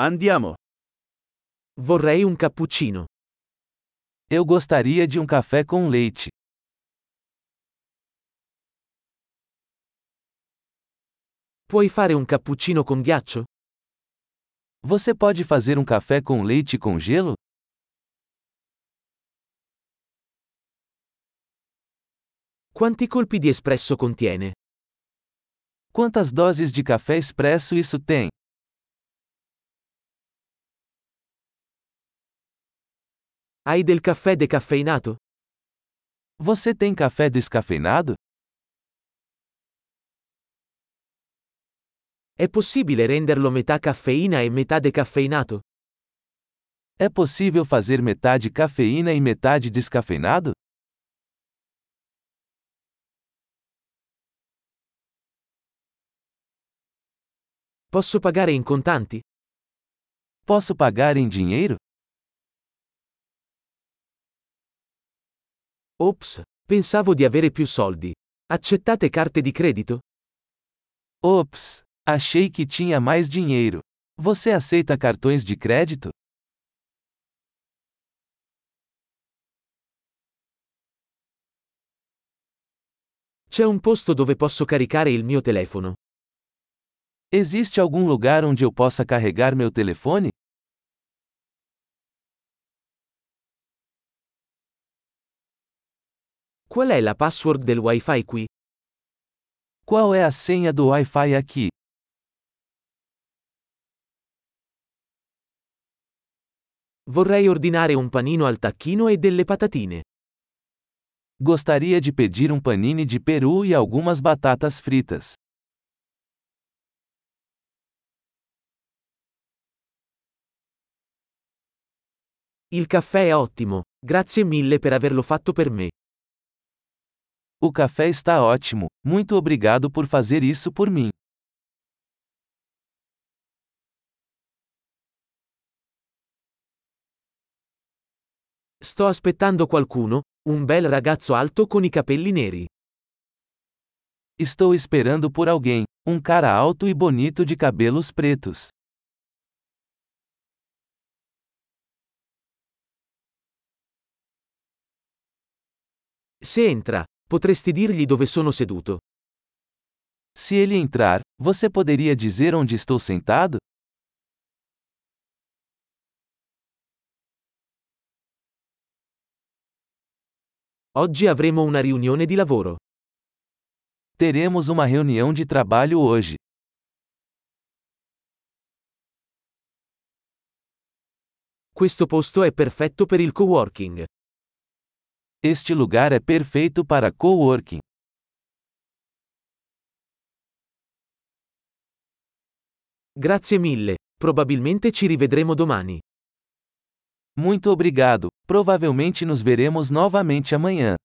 Andiamo. Vorrei un cappuccino. Eu gostaria de um café com leite. Puoi fare un cappuccino con ghiaccio? Você pode fazer um café com leite com gelo? Quanti colpi di espresso contiene? Quantas doses de café expresso isso tem? Hai del caffè decaffeinato? Você tem café descafeinado? È possibile renderlo metà caffeina e metà decaffeinato? É possível fazer metade cafeína e metade descafeinado? Posso pagare in contanti? Posso pagar em dinheiro? Ops, pensavo di avere più soldi. Accettate carte di credito? Ops, achei que tinha mais dinheiro. Você aceita cartões de crédito? C'è un posto dove posso caricare il mio telefono. Existe algum lugar onde eu possa carregar meu telefone? Qual è la password del Wi-Fi qui? Qual é a senha do Wi-Fi aqui? Vorrei ordinare un panino al tacchino e delle patatine. Gostaria de pedir um panini de peru e algumas batatas fritas. Il caffè è ottimo, grazie mille per averlo fatto per me. O café está ótimo, muito obrigado por fazer isso por mim. Sto aspettando qualcuno, un bel ragazzo alto con i capelli neri. Estou esperando por alguém, um cara alto e bonito de cabelos pretos. Se entra, potresti dirgli dove sono seduto. Se ele entrar, você poderia dizer onde estou sentado? Oggi avremo una riunione di lavoro. Teremos uma reunião de trabalho hoje. Questo posto è perfetto per il coworking. Este lugar é perfeito para coworking. Grazie mille, probabilmente ci rivedremo domani. Muito obrigado, provavelmente nos veremos novamente amanhã.